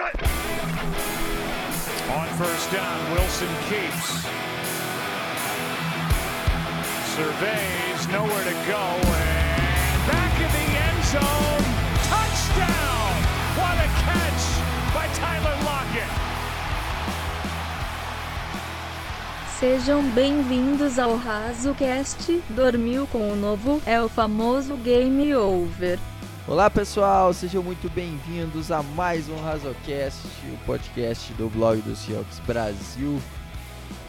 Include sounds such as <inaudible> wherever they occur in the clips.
On first down, Wilson keeps. Surveys, nowhere to go, and back in the end zone. Touchdown! What a catch by Tyler Lockett! Sejam bem-vindos ao RazoCast. Dormiu com o novo é o famoso Game Over. Olá pessoal, sejam muito bem-vindos a mais um RazoCast, o podcast do blog do Seahawks Brasil.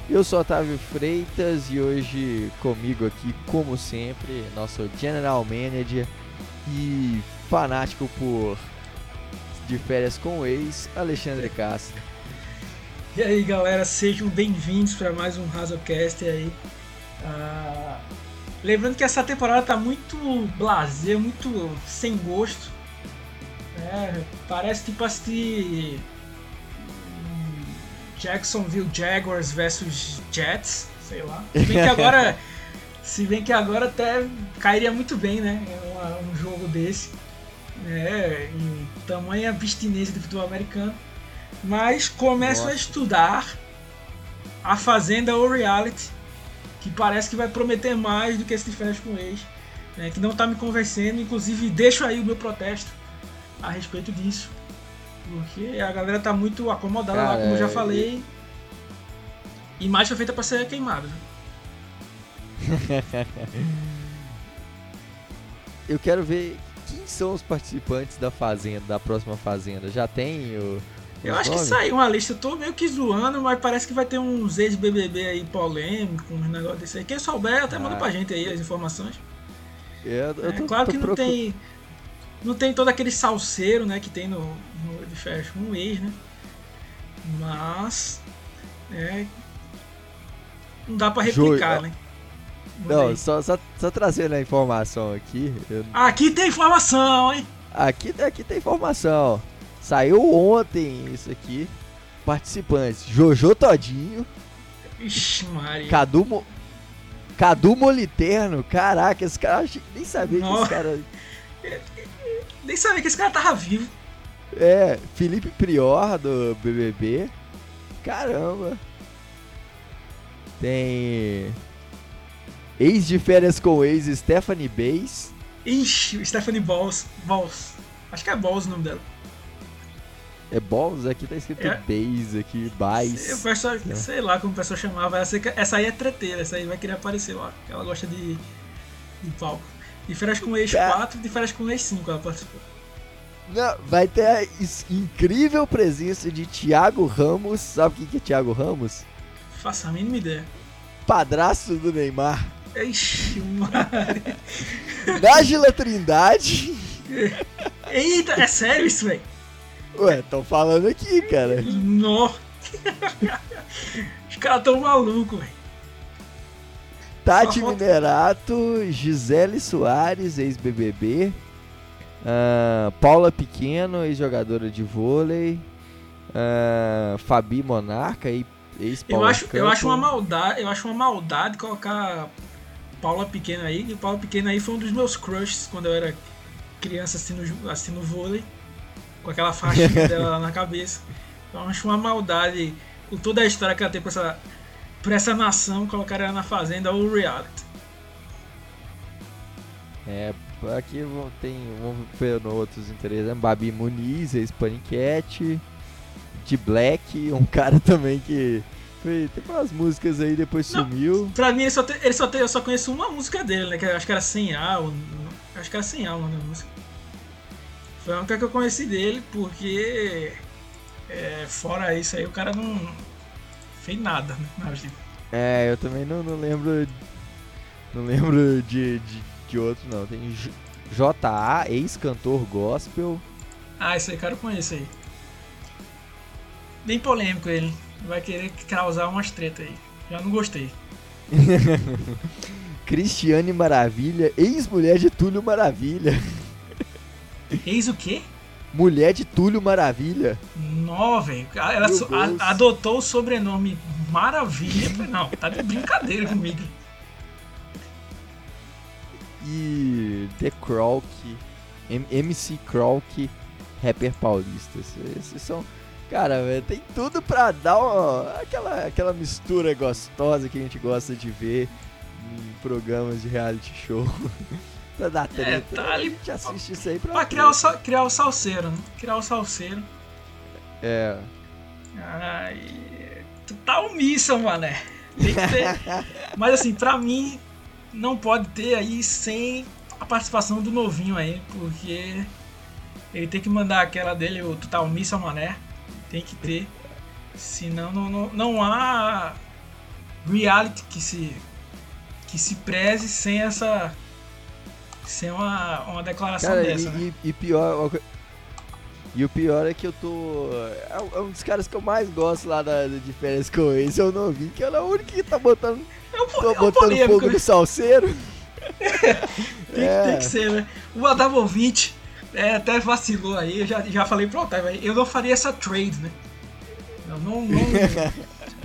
Eu sou Otávio Freitas e hoje comigo aqui, como sempre, nosso General Manager e fanático por de férias com o ex, Alexandre Castro. E aí galera, sejam bem-vindos para mais um RazoCast aí. Ah, lembrando que essa temporada tá muito blasé, muito sem gosto. É, parece tipo assistir hum, Jacksonville Jaguars versus Jets, sei lá. Se bem que agora, <laughs> se bem que agora até cairia muito bem, né? Um, um jogo desse. É, em tamanha abstinência do futebol americano. Mas começo Nossa. a estudar a Fazenda ou Reality, que parece que vai prometer mais do que esse de férias com ex, né, que não tá me convencendo. Inclusive, deixo aí o meu protesto a respeito disso. Porque a galera tá muito acomodada lá, Cara, como eu já é- falei. E mais foi feita pra ser queimada. <laughs> Eu quero ver quem são os participantes da fazenda, da próxima fazenda. Já tem o Eu acho que saiu uma lista, eu tô meio que zoando, mas parece que vai ter uns ex-BBB aí polêmicos, uns negócios desse aí. Quem souber, até manda Ah. pra gente aí as informações. Eu É, tô- claro tô que não tem. Não tem todo aquele salseiro, né, que tem no, no de com o ex, né? Mas. É. Não dá pra replicar, né? Manda Não, aí. só, só, só trazendo a informação aqui. eu- Aqui tem informação, hein? aqui, aqui tem informação. Saiu ontem isso aqui. Participantes: Jojo Todinho, Ixi, Maria. Cadu, Mo- Cadu Moliterno. Caraca, esse cara, que nem sabia que Nossa. esse cara. Nem sabia que esse cara tava vivo. É, Felipe Prior do BBB. Caramba. Tem. Ex de férias com ex, Stephanie Bays. Ixi, Stephanie Balls. Balls. Acho que é Balls o nome dela. É Balls? Aqui tá escrito É. Bays, aqui, Eu, Bays. pessoal, sei lá como o pessoal chamava. Essa, essa aí é treteira, essa aí vai querer aparecer lá. Ela gosta de, de palco. De férias com ex Cara. 4 de férias com ex 5 ela participou. Não, vai ter a incrível presença de Thiago Ramos. Sabe quem que é Thiago Ramos? Faça a mínima ideia. Padrasto do Neymar. Ixi. Nájila Trindade. Eita, é sério isso, velho? Ué, tão falando aqui, cara. Nó. Os caras tão malucos, velho. Tati Só Minerato, Gisele Soares, ex-BBB. ah, Paula Pequeno, ex-jogadora de vôlei. ah, Fabi Monarca, e- Eu ex-Paula acho, eu acho uma maldade, eu acho uma maldade colocar Paula Pequena aí. E Paula Pequena aí foi um dos meus crushes quando eu era criança assistindo, ju- assistindo vôlei. Com aquela faixinha dela lá na cabeça. Então acho uma maldade com toda a história que ela tem pra essa, pra essa nação, colocar ela na fazenda ou reality. É, aqui tem, vamos ver no outros interesses. né? Babi Muniz, ex-Paniquete. De Black, um cara <laughs> também que foi, teve umas músicas aí, depois Não. sumiu. Pra mim, ele só, tem, ele só tem, eu só conheço uma música dele, né? Que acho que era Sem A, ou- acho que era Sem A o nome da música. Foi a única que eu conheci dele, porque é, fora isso aí o cara não fez nada, né? na vida. É, eu também não, não lembro. Não lembro de, de, de outro, não. Tem JA, ex-cantor gospel. Ah, isso aí, cara, eu conheço aí. Bem polêmico ele. Vai querer causar umas tretas aí. Já não gostei. <laughs> Cristiane Maravilha, ex-mulher de Túlio Maravilha. Eis o quê? Mulher de Túlio Maravilha. Nó, velho. Ela Meu so- a- adotou o sobrenome Maravilha. Não, tá de brincadeira comigo. E The Croc, MC Croc, rapper paulista. Esses são. Cara, tem tudo pra dar uma, aquela, aquela mistura gostosa que a gente gosta de ver em programas de reality show. <laughs> pra dar treta. É, tá ali, a gente assiste isso aí pra. Pra criar o, criar o salseiro, né? Criar o salseiro. É. Ai. Tu tá omissa, mané. Tem que ter. <laughs> Mas assim, pra mim, não pode ter aí sem a participação do novinho aí, porque ele tem que mandar aquela dele, o Total Missa Mané. Tem que ter. Senão não, não, não há reality que se, que se preze sem essa. Sem uma, uma declaração Cara, dessa. E, né? e, pior. E o pior é que eu tô. É, é um dos caras que eu mais gosto lá da, de férias com esse, é o novinho, que é o único que tá botando. É um, tô botando polêmico, fogo no salseiro. <laughs> tem, é. tem, que ser, né? O Adamovich é, até vacilou aí, eu já, já falei pro Otávio, eu não faria essa trade, né? Eu não,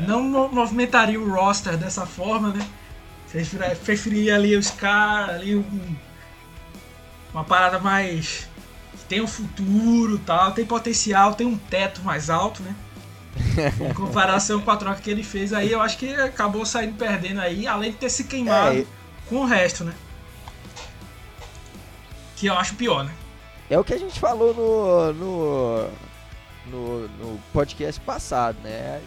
não, <laughs> não movimentaria o roster dessa forma, né? Preferia ali os caras, ali um, uma parada mais. que tem um futuro tal, tem potencial, tem um teto mais alto, né? em <laughs> comparação com a troca que ele fez aí, eu acho que acabou saindo perdendo aí, além de ter se queimado é, com o resto, né? Que eu acho pior, né? É o que a gente falou no, no, no, no podcast passado, né?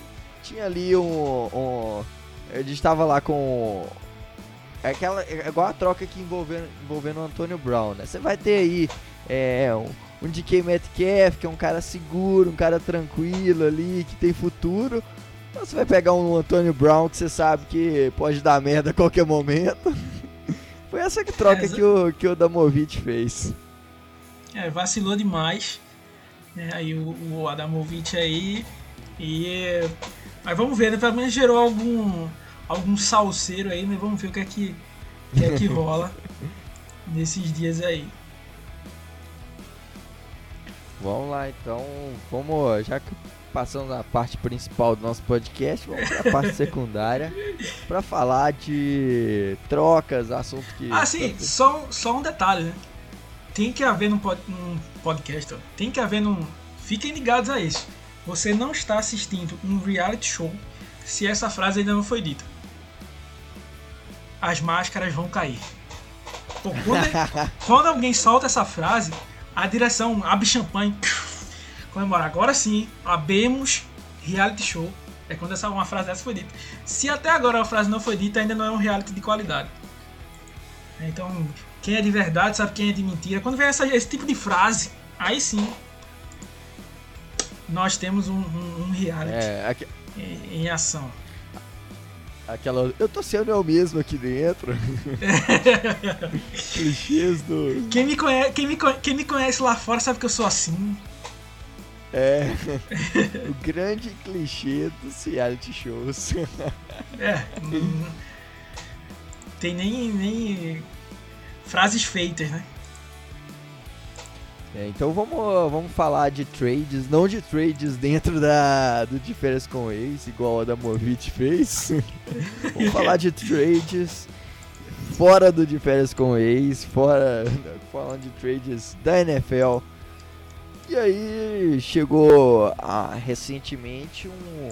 Tinha ali um. um a gente estava lá com. É aquela, é igual a troca aqui envolvendo, envolvendo o Antônio Brown, né? Você vai ter aí é, um, um DK Metcalf, que é um cara seguro, um cara tranquilo ali, que tem futuro. Ou você vai pegar um Antônio Brown que você sabe que pode dar merda a qualquer momento. <laughs> Foi essa que troca é, que, o, que o Damovic fez. É, vacilou demais. Né? Aí o, o Adamovic aí. E. Mas vamos ver, né? Pelo menos gerou algum. Algum salseiro aí, né? Vamos ver o que é que, que, é que rola <laughs> nesses dias aí. Vamos lá então, vamos, já que passamos a parte principal do nosso podcast, vamos para a parte <laughs> secundária para falar de trocas, assunto que. Ah, sim, <laughs> só, só um detalhe, né? tem que haver num, pod, num podcast, ó, tem que haver num. Fiquem ligados a isso. Você não está assistindo um reality show se essa frase ainda não foi dita. As máscaras vão cair. Pô, quando, <laughs> quando, alguém solta essa frase, a direção abre champanhe, <laughs> comemora. Agora sim, abemos reality show. É quando essa, uma frase dessa foi dita. Se até agora a frase não foi dita, ainda não é um reality de qualidade. Então, quem é de verdade sabe quem é de mentira. Quando vem essa, esse tipo de frase, aí sim nós temos um, um, um reality é, aqui... em, em, ação. Aquela. Eu tô sendo eu mesmo aqui dentro. <laughs> Clichês do. Quem me, conhece, quem, me, quem me conhece lá fora sabe que eu sou assim. É. <laughs> o grande clichê dos reality shows. <laughs> é. tem nem, nem frases feitas, né? É, então vamos, vamos falar de trades, não de trades dentro da, do de férias com ex, igual a da Movit fez. <laughs> vamos falar de trades fora do de férias com ex, fora falando de trades da NFL. E aí chegou ah, recentemente um,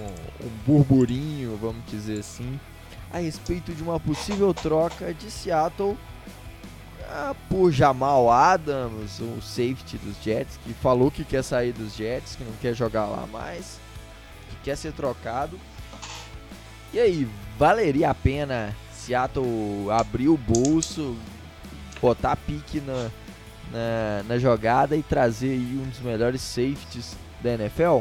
um burburinho, vamos dizer assim, a respeito de uma possível troca de Seattle ah, por Jamal Adams, o safety dos Jets, que falou que quer sair dos Jets, que não quer jogar lá mais, que quer ser trocado. E aí, valeria a pena Seattle abrir o bolso, botar pique na, na, na jogada e trazer aí um dos melhores safeties da NFL?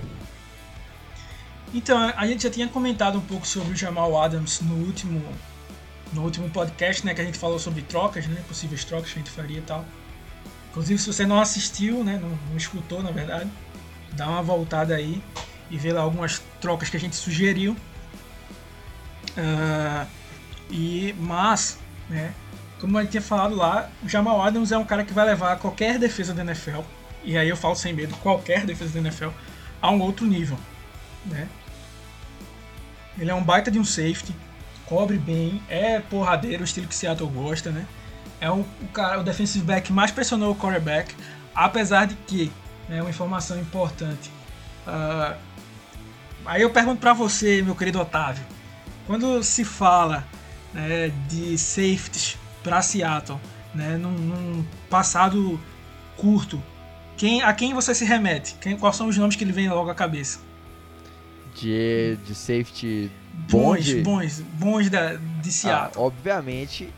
Então, a gente já tinha comentado um pouco sobre o Jamal Adams no último no último podcast, né, que a gente falou sobre trocas, né, possíveis trocas que a gente faria e tal. Inclusive, se você não assistiu, né, não, não escutou, na verdade, dá uma voltada aí e vê lá algumas trocas que a gente sugeriu. Uh, e mas, né, como a gente tinha falado lá, o Jamal Adams é um cara que vai levar qualquer defesa da NFL, e aí eu falo sem medo, qualquer defesa da NFL, a um outro nível, né? Ele é um baita de um safety, cobre bem, é porradeiro, o estilo que Seattle gosta, né? É o, o cara, o defensive back mais pressionou o quarterback, apesar de que É uma informação importante. Uh, aí eu pergunto para você, meu querido Otávio, quando se fala né, de safeties para Seattle, né, num, num, passado curto, quem, a quem você se remete? Quem, quais são os nomes que lhe vem logo à cabeça? De, de safety bons, bons, bons da, de ah, Seattle. Ah, obviamente,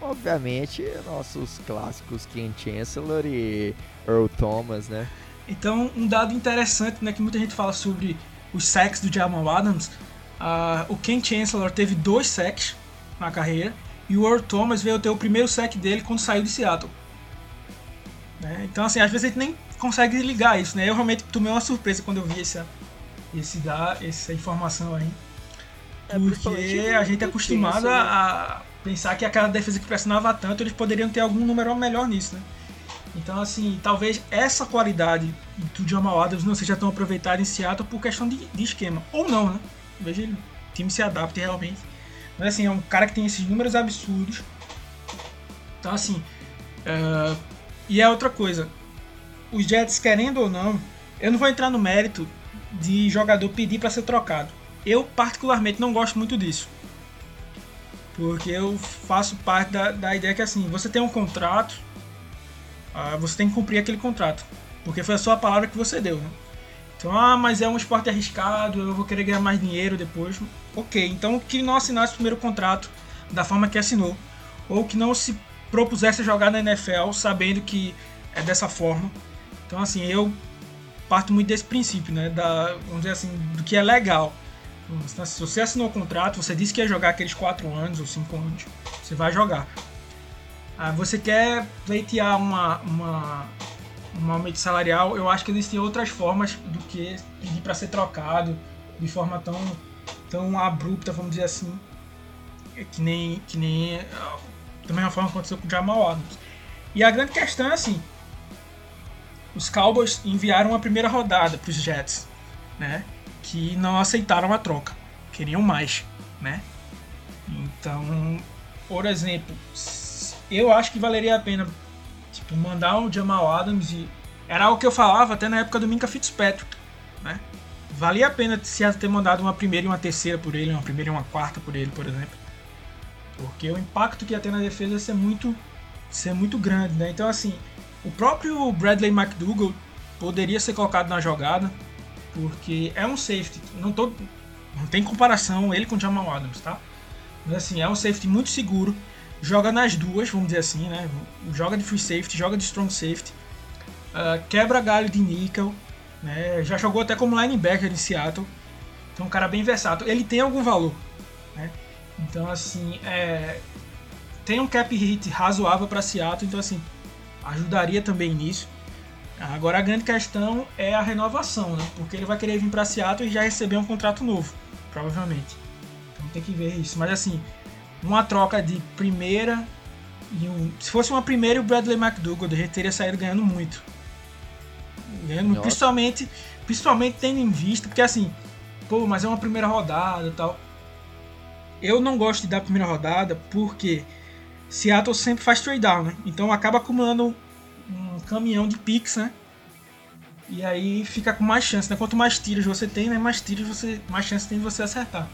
obviamente, nossos clássicos Ken Chancellor e Earl Thomas, né? Então, um dado interessante, né, que muita gente fala sobre os sacks do Jamal Adams, uh, o Ken Chancellor teve dois sacks na carreira e o Earl Thomas veio ter o primeiro sack dele quando saiu de Seattle. Né? Então, assim, às vezes a gente nem consegue ligar isso, né? Eu realmente tomei uma surpresa quando eu vi essa, esse dar, essa informação aí. É, porque a gente é acostumado a, a pensar que aquela defesa que pressionava tanto, eles poderiam ter algum número melhor nisso, né? Então, assim, talvez essa qualidade do Jamal Adams não seja tão aproveitada em Seattle por questão de, de esquema. Ou não, né? Veja o time se adapta realmente. Mas, assim, é um cara que tem esses números absurdos. Então, assim. Uh, e é outra coisa. Os Jets, querendo ou não, eu não vou entrar no mérito de jogador pedir para ser trocado. Eu, particularmente, não gosto muito disso. Porque eu faço parte da, da ideia que assim, você tem um contrato, uh, você tem que cumprir aquele contrato. Porque foi a sua palavra que você deu, né? Então, ah, mas é um esporte arriscado, eu vou querer ganhar mais dinheiro depois. Ok, então que não assinasse o primeiro contrato da forma que assinou. Ou que não se propusesse jogar na NFL sabendo que é dessa forma. Então, assim, eu parto muito desse princípio, né? Da, vamos dizer assim, do que é legal. Se você assinou o contrato, você disse que ia jogar aqueles 4 anos ou 5 anos, você vai jogar. Ah, você quer pleitear uma, uma, um aumento salarial, eu acho que existem outras formas do que pedir para ser trocado de forma tão, tão abrupta, vamos dizer assim, que nem, que nem da mesma forma que aconteceu com o Jamal Adams. E a grande questão é assim, os Cowboys enviaram a primeira rodada para os Jets, né? que não aceitaram a troca, queriam mais, né? Então, por exemplo, eu acho que valeria a pena tipo, mandar o Jamal Adams e era o que eu falava até na época do Minka Fitzpatrick, né? Valia a pena se ter mandado uma primeira e uma terceira por ele, uma primeira e uma quarta por ele, por exemplo. Porque o impacto que ia ter na defesa ia ser muito, ser muito grande, né? Então, assim, o próprio Bradley McDougall poderia ser colocado na jogada, porque é um safety, não, tô, não tem comparação ele com o Jamal Adams, tá? Mas assim, é um safety muito seguro, joga nas duas, vamos dizer assim, né? Joga de free safety, joga de strong safety, uh, quebra galho de nickel, né? Já jogou até como linebacker em Seattle, então um cara bem versátil. Ele tem algum valor, né? Então assim, é, tem um cap hit razoável para Seattle, então assim, ajudaria também nisso. Agora a grande questão é a renovação, né? Porque ele vai querer vir para Seattle e já receber um contrato novo, provavelmente. Então tem que ver isso. Mas assim, uma troca de primeira e um, se fosse uma primeira, o Bradley McDougall teria saído ganhando muito. Ganhando, principalmente, principalmente tendo em vista, porque assim, pô, mas é uma primeira rodada e tal. Eu não gosto de dar primeira rodada porque Seattle sempre faz trade down, né? Então acaba acumulando um caminhão de pix, né? E aí fica com mais chance, né? Quanto mais tiros você tem, né? Mais tiros você. Mais chance tem de você acertar.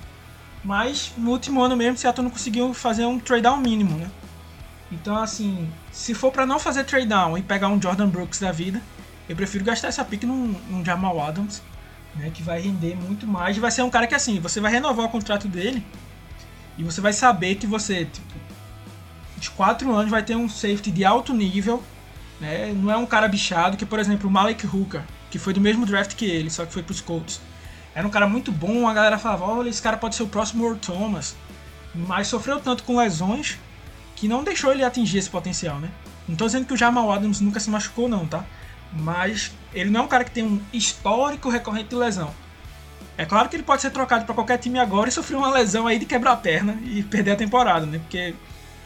Mas no último ano mesmo, Seattle não conseguiu fazer um trade down mínimo, né? Então assim, se for para não fazer trade down e pegar um Jordan Brooks da vida, eu prefiro gastar essa pick num, num Jamal Adams, né? Que vai render muito mais. E vai ser um cara que assim, você vai renovar o contrato dele e você vai saber que você, tipo, de 4 anos vai ter um safety de alto nível né? Não é um cara bichado que, por exemplo, o Malik Hooker, que foi do mesmo draft que ele, só que foi pros Colts. Era um cara muito bom, a galera falava, olha, esse cara pode ser o próximo Earl Thomas. Mas sofreu tanto com lesões que não deixou ele atingir esse potencial, né? Não tô dizendo que o Jamal Adams nunca se machucou não, tá? Mas ele não é um cara que tem um histórico recorrente de lesão. É claro que ele pode ser trocado para qualquer time agora e sofrer uma lesão aí de quebrar a perna e perder a temporada, né? Porque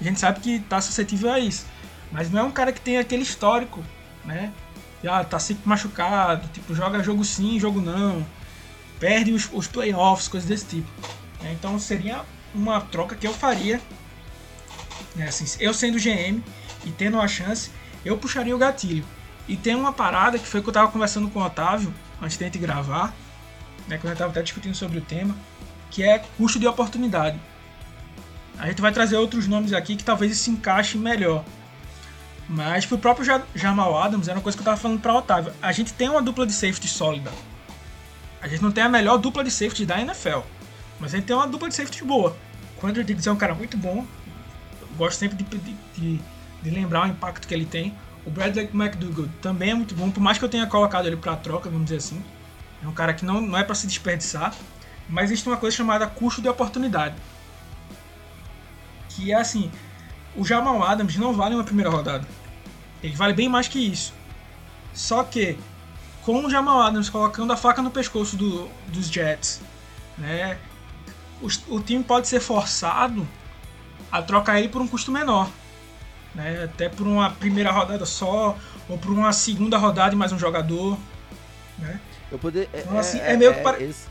a gente sabe que tá suscetível a isso. Mas não é um cara que tem aquele histórico, né? Já ah, tá sempre machucado, tipo, joga jogo sim, jogo não. Perde os, os playoffs, coisas desse tipo. É, então seria uma troca que eu faria. Né? Assim, eu sendo GM e tendo a chance, eu puxaria o gatilho. E tem uma parada que foi que eu tava conversando com o Otávio antes de gente gravar, né, quando eu tava até discutindo sobre o tema, que é custo de oportunidade. A gente vai trazer outros nomes aqui que talvez se encaixe melhor. Mas pro próprio Jamal Adams, era uma coisa que eu tava falando para Otávio. A gente tem uma dupla de safety sólida. A gente não tem a melhor dupla de safety da NFL. Mas a gente tem uma dupla de safety boa. O Andrew Diggs é um cara muito bom. Eu gosto sempre de, de, de, lembrar o impacto que ele tem. O Bradley McDougall também é muito bom, por mais que eu tenha colocado ele para troca, vamos dizer assim. É um cara que não, não é para se desperdiçar. Mas existe uma coisa chamada custo de oportunidade. Que é assim, o Jamal Adams não vale uma primeira rodada. Ele vale bem mais que isso. Só que, com o Jamal Adams colocando a faca no pescoço do, dos Jets, né, o, o, time pode ser forçado a trocar ele por um custo menor. Né, até por uma primeira rodada só, ou por uma segunda rodada e mais um jogador. Né. Eu poder, é, então, assim, é, é meio que. É, esse,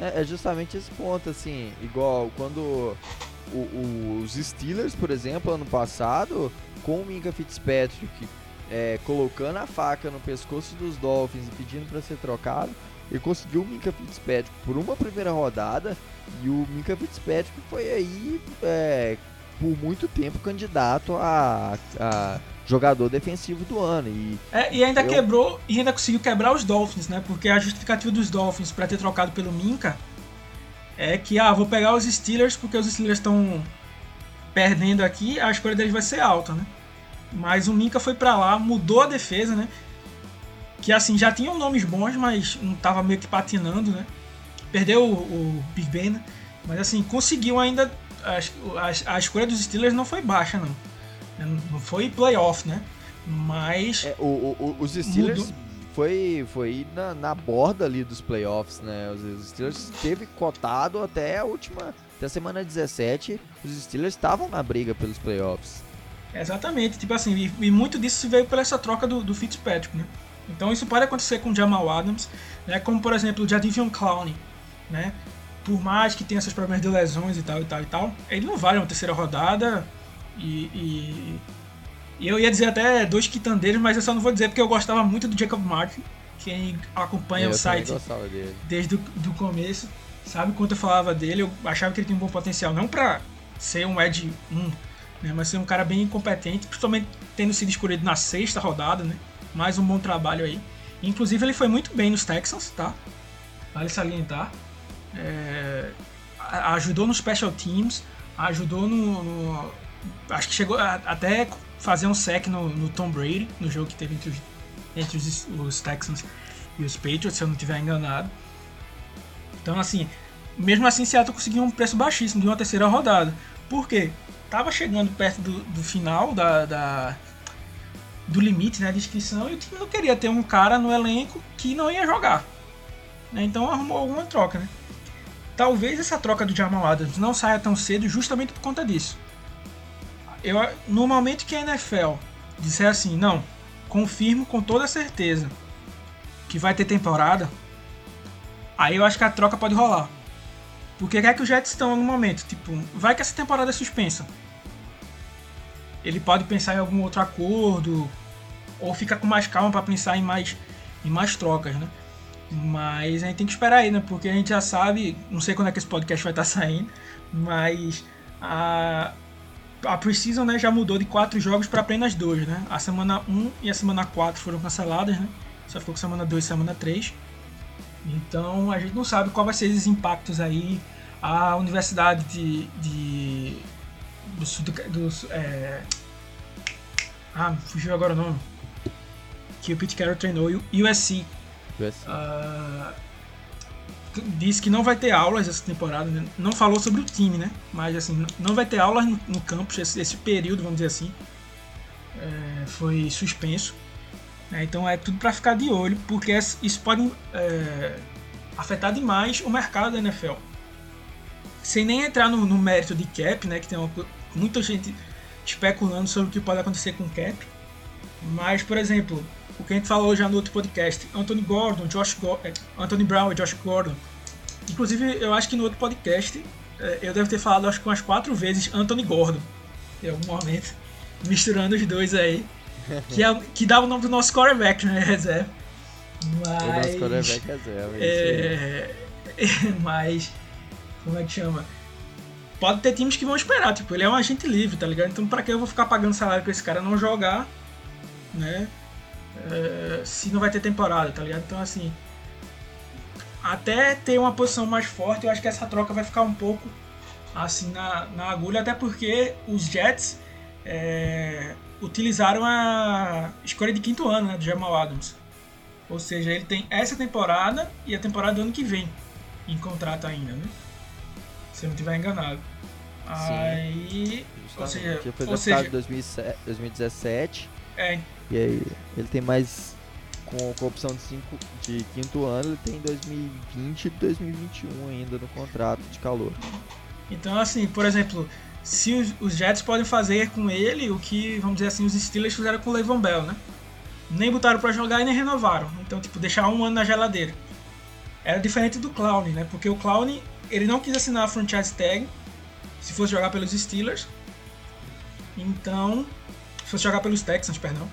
é, é justamente esse ponto, assim, igual quando o, os Steelers, por exemplo, ano passado, com o Minka Fitzpatrick é, colocando a faca no pescoço dos Dolphins e pedindo para ser trocado, ele conseguiu o Minka Fitzpatrick por uma primeira rodada e o Minka Fitzpatrick foi aí é, por muito tempo candidato a, a, jogador defensivo do ano e, é, e ainda eu... quebrou e ainda conseguiu quebrar os Dolphins, né? Porque a justificativa dos Dolphins para ter trocado pelo Minka é que, ah, vou pegar os Steelers porque os Steelers estão perdendo aqui, a escolha deles vai ser alta, né? Mas o Minka foi para lá, mudou a defesa, né? Que assim, já tinham nomes bons, mas não tava meio que patinando, né? Perdeu o, o Big Ben, né? Mas assim, conseguiu ainda. A, a, a, escolha dos Steelers não foi baixa, não. Não foi playoff, né? Mas. É, o, o, os Steelers mudou foi, foi na, na borda ali dos playoffs, né? Os Steelers teve cotado até a última, até a semana 17, os Steelers estavam na briga pelos playoffs. Exatamente, tipo assim, e, e muito disso se veio pela essa troca do, do Fitzpatrick, né? Então isso pode acontecer com o Jamal Adams, né? Como por exemplo o Jadivion Clowney, né? Por mais que tenha esses problemas de lesões e tal e tal e tal, ele não vale uma terceira rodada e, e e eu ia dizer até dois quitandeiros, mas eu só não vou dizer porque eu gostava muito do Jacob Martin. Quem acompanha eu o site desde o começo sabe quanto eu falava dele. Eu achava que ele tinha um bom potencial, não para ser um Ed 1, né, mas ser um cara bem competente, principalmente tendo sido escolhido na sexta rodada, né? Mais um bom trabalho aí. Inclusive ele foi muito bem nos Texans, tá? Vale salientar. É, ajudou nos special teams, ajudou no, no acho que chegou a, até fazer um sec no, no, Tom Brady, no jogo que teve entre, os, entre os, os, Texans e os Patriots, se eu não estiver enganado. Então, assim, mesmo assim, Seattle conseguiu um preço baixíssimo de uma terceira rodada. Por quê? Tava chegando perto do, do final da, da, do limite né, de inscrição e o time não queria ter um cara no elenco que não ia jogar. Né? Então arrumou alguma troca, né? Talvez essa troca do Jamal Adams não saia tão cedo justamente por conta disso eu, no momento que a NFL disser assim, não, confirmo com toda certeza que vai ter temporada, aí eu acho que a troca pode rolar. Porque é que os Jets estão no momento? Tipo, vai que essa temporada é suspensa. Ele pode pensar em algum outro acordo, ou fica com mais calma para pensar em mais, em mais trocas, né? Mas a gente tem que esperar aí, né? Porque a gente já sabe, não sei quando é que esse podcast vai estar <laughs> saindo, mas a, a Precision né, já mudou de quatro jogos para apenas dois, né? A semana 1 e a semana 4 foram canceladas, né? Só ficou com semana 2 e semana 3. Então a gente não sabe qual vai ser esses impactos aí. A Universidade de. de do sul do, é, Ah, fugiu agora o nome. Que o Pete Carroll treinou, o USC. USC. Uh, disse que não vai ter aulas essa temporada, né? não falou sobre o time, né? Mas assim, não vai ter aulas no, no campus esse, esse, período, vamos dizer assim, é, foi suspenso. Né? Então é tudo para ficar de olho, porque isso pode é, afetar demais o mercado da NFL. Sem nem entrar no, no mérito de cap, né? Que tem uma, muita gente especulando sobre o que pode acontecer com cap. Mas, por exemplo, o que a gente falou já no outro podcast, Anthony Gordon, Josh Go é, Anthony Brown e Josh Gordon. Inclusive, eu acho que no outro podcast é, eu devo ter falado acho que umas quatro vezes Anthony Gordon em algum momento, <laughs> misturando os dois aí. <laughs> que, é, que dá o nome do nosso quarterback, né? Reserva. Mas. O nosso quarterback reserva. É, <laughs> mas. Como é que chama? Pode ter times que vão esperar, tipo, ele é um agente livre, tá ligado? Então pra que eu vou ficar pagando salário pra esse cara não jogar, né? É, se não vai ter temporada, tá ligado? Então assim. Até ter uma posição mais forte, eu acho que essa troca vai ficar um pouco assim na, na agulha, até porque os Jets é, utilizaram a escolha de quinto ano né, do Jamal Adams. Ou seja, ele tem essa temporada e a temporada do ano que vem em contrato ainda, né? Se eu não estiver enganado. Sim, Aí. Ou seja, foi ou seja, 2017. É. E aí ele tem mais. Com, com a opção de, cinco, de quinto ano, ele tem 2020 e 2021 ainda no contrato de calor. Então, assim, por exemplo, se os, os, Jets podem fazer com ele o que, vamos dizer assim, os Steelers fizeram com o Le'Veon Bell, né? Nem botaram para jogar e nem renovaram. Então, tipo, deixar um ano na geladeira. Era diferente do Clown, né? Porque o Clown, ele não quis assinar a franchise tag se fosse jogar pelos Steelers. Então, se fosse jogar pelos Texans, perdão.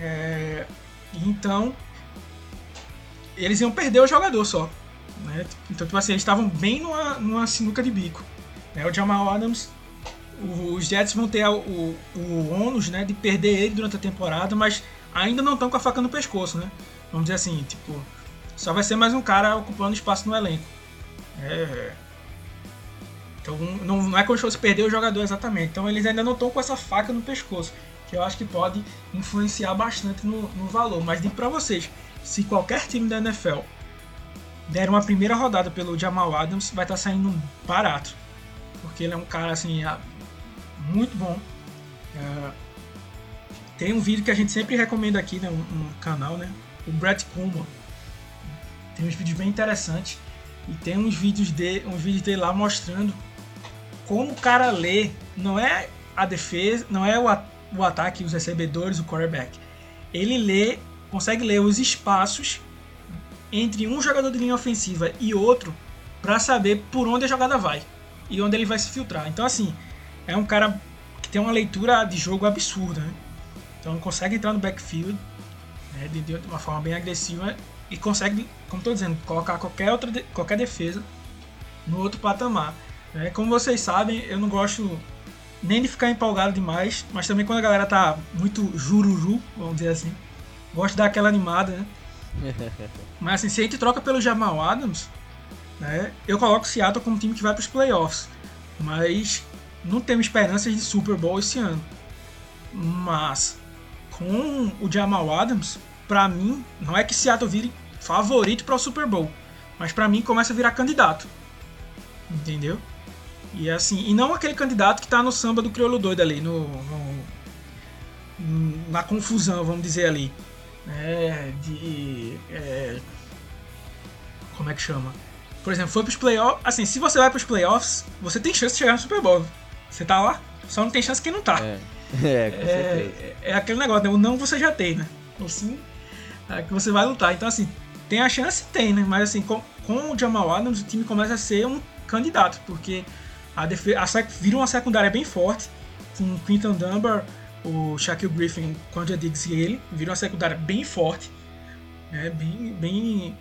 É, então, eles iam perder o jogador só. Né? Então, tipo assim, eles estavam bem numa, numa sinuca de bico. Né? O Jamal Adams, os Jets vão ter o, o, ônus né, de perder ele durante a temporada, mas ainda não estão com a faca no pescoço, né? Vamos dizer assim, tipo, só vai ser mais um cara ocupando espaço no elenco. É... Então não, não é como se fosse perder o jogador exatamente. Então eles ainda não estão com essa faca no pescoço, que eu acho que pode influenciar bastante no, no valor. Mas digo para vocês, se qualquer time da NFL der uma primeira rodada pelo Jamal Adams, vai estar tá saindo barato porque ele é um cara assim muito bom. É, tem um vídeo que a gente sempre recomenda aqui né, canal, né? O Brett Kuma. Tem uns vídeos bem interessantes e tem uns vídeos de uns vídeos dele lá mostrando como o cara lê, não é a defesa, não é o, o ataque, os recebedores, o quarterback. Ele lê, consegue ler os espaços entre um jogador de linha ofensiva e outro para saber por onde a jogada vai e onde ele vai se filtrar. Então, assim, é um cara que tem uma leitura de jogo absurda, né? Então, consegue entrar no backfield né, de, de uma forma bem agressiva e consegue, como estou dizendo, colocar qualquer outra de, qualquer defesa no outro patamar. Né? Como vocês sabem, eu não gosto nem de ficar empolgado demais, mas também quando a galera tá muito jururu, vamos dizer assim, gosto de dar aquela animada, né? <laughs> mas assim, se a gente troca pelo Jamal Adams, né? Eu coloco o Seattle como time que vai para os playoffs, mas não temos esperanças de Super Bowl esse ano. Mas com o Jamal Adams, para mim, não é que Seattle vire favorito para o Super Bowl, mas para mim começa a virar candidato. Entendeu? E assim, e não aquele candidato que tá no samba do crioulo doido ali, no, no na confusão, vamos dizer ali. É, de. É, como é que chama? por exemplo, foi pros playoffs. Assim, se você vai pros playoffs, você tem chance de chegar no Super Bowl. Você tá lá, só não tem chance quem não tá. É, <laughs> é, com é, é aquele negócio, né? O não você já tem, né? O sim é que você vai lutar. Então, assim, tem a chance? Tem, né? Mas, assim, com, com o Jamal Adams, o time começa a ser um candidato, porque a, a vira uma secundária bem forte, com o Quinton Dunbar, o Shaquille Griffin, Quantia Diggs e ele, vira uma secundária bem forte, né? bem, bem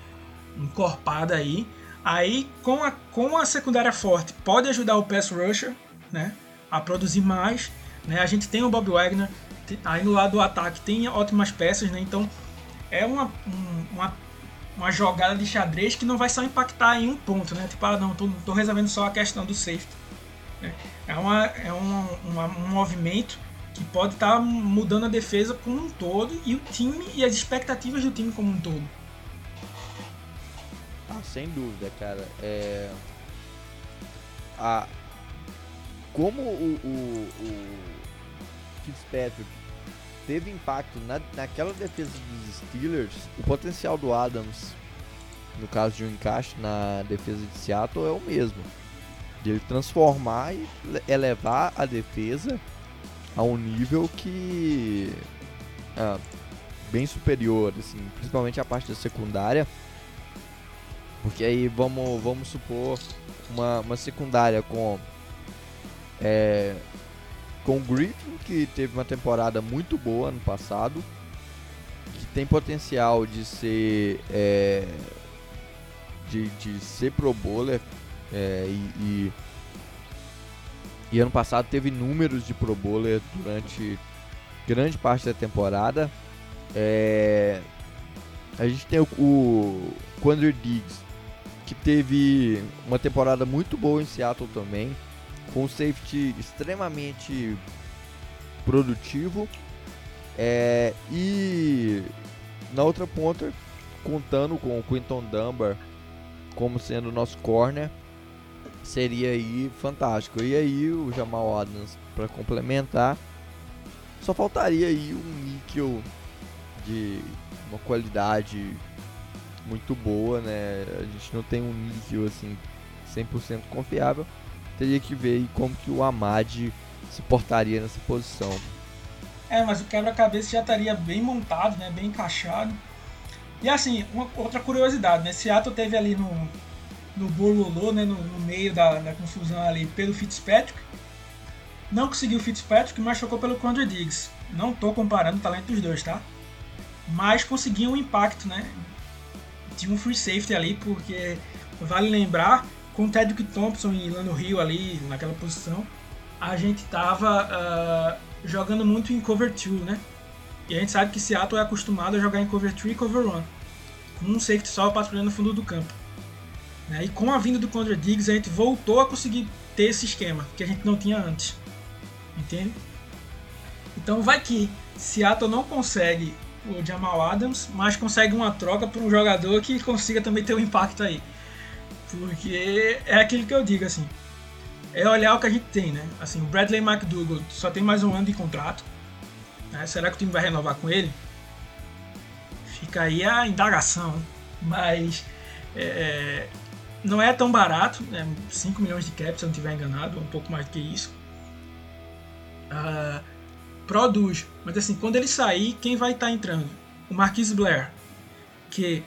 encorpada aí. Aí, com a, com a secundária forte, pode ajudar o pass rusher né, a produzir mais. Né? A gente tem o Bob Wagner, aí no lado do ataque tem ótimas peças, né? então é uma, uma, uma jogada de xadrez que não vai só impactar em um ponto, né? Tipo, ah, não, tô, tô resolvendo só a questão do safety. Né? É, uma, é uma, uma, um movimento que pode estar tá mudando a defesa como um todo e o time e as expectativas do time como um todo. Ah, sem dúvida, cara. É... A... Como o, o, o Fitzpatrick teve impacto na, naquela defesa dos Steelers, o potencial do Adams, no caso de um encaixe na defesa de Seattle, é o mesmo. De ele transformar e elevar a defesa a um nível que. Ah, bem superior, assim, principalmente a parte da secundária porque aí vamos, vamos supor uma, uma secundária com é, com o Griffin, que teve uma temporada muito boa ano passado, que tem potencial de ser é, de, de ser pro bowler é, e, e, e, ano passado teve números de pro bowler durante grande parte da temporada. É, a gente tem o, o Quander Diggs, que teve uma temporada muito boa em Seattle também, com um safety extremamente produtivo. É, e na outra ponta, contando com o Quinton Dunbar como sendo nosso corner, seria aí fantástico. E aí o Jamal Adams para complementar, só faltaria aí um níquel de uma qualidade muito boa, né? A gente não tem um níquel assim 100% confiável. Teria que ver aí como que o Amad se portaria nessa posição. É, mas o quebra-cabeça já estaria bem montado, né? Bem encaixado. E assim, uma outra curiosidade, né? Seattle teve ali no, no bololô, né? No, no meio da, da, confusão ali pelo Fitzpatrick. Não conseguiu o Fitzpatrick, mas trocou pelo Condor Diggs. Não tô comparando o talento dos dois, tá? Mas conseguiu um impacto, né? Tinha um free safety ali, porque vale lembrar, com o Tedrick Thompson e Lano Hill ali naquela posição, a gente tava uh, jogando muito em cover 2, né? E a gente sabe que Seattle é acostumado a jogar em cover 3 e cover 1, com um safety só patrulhando no fundo do campo. Né? E com a vinda do Condor Diggs, a gente voltou a conseguir ter esse esquema que a gente não tinha antes. Entende? Então vai que Seattle não consegue o Jamal Adams, mas consegue uma troca por um jogador que consiga também ter um impacto aí. Porque é aquilo que eu digo, assim. É olhar o que a gente tem, né? Assim, o Bradley McDougall só tem mais um ano de contrato. Né? Será que o time vai renovar com ele? Fica aí a indagação. Mas é, não é tão barato, né? 5 milhões de cap, se eu não estiver enganado, um pouco mais do que isso. Uh, produz, mas assim, quando ele sair, quem vai estar tá entrando? O Marquis Blair, que,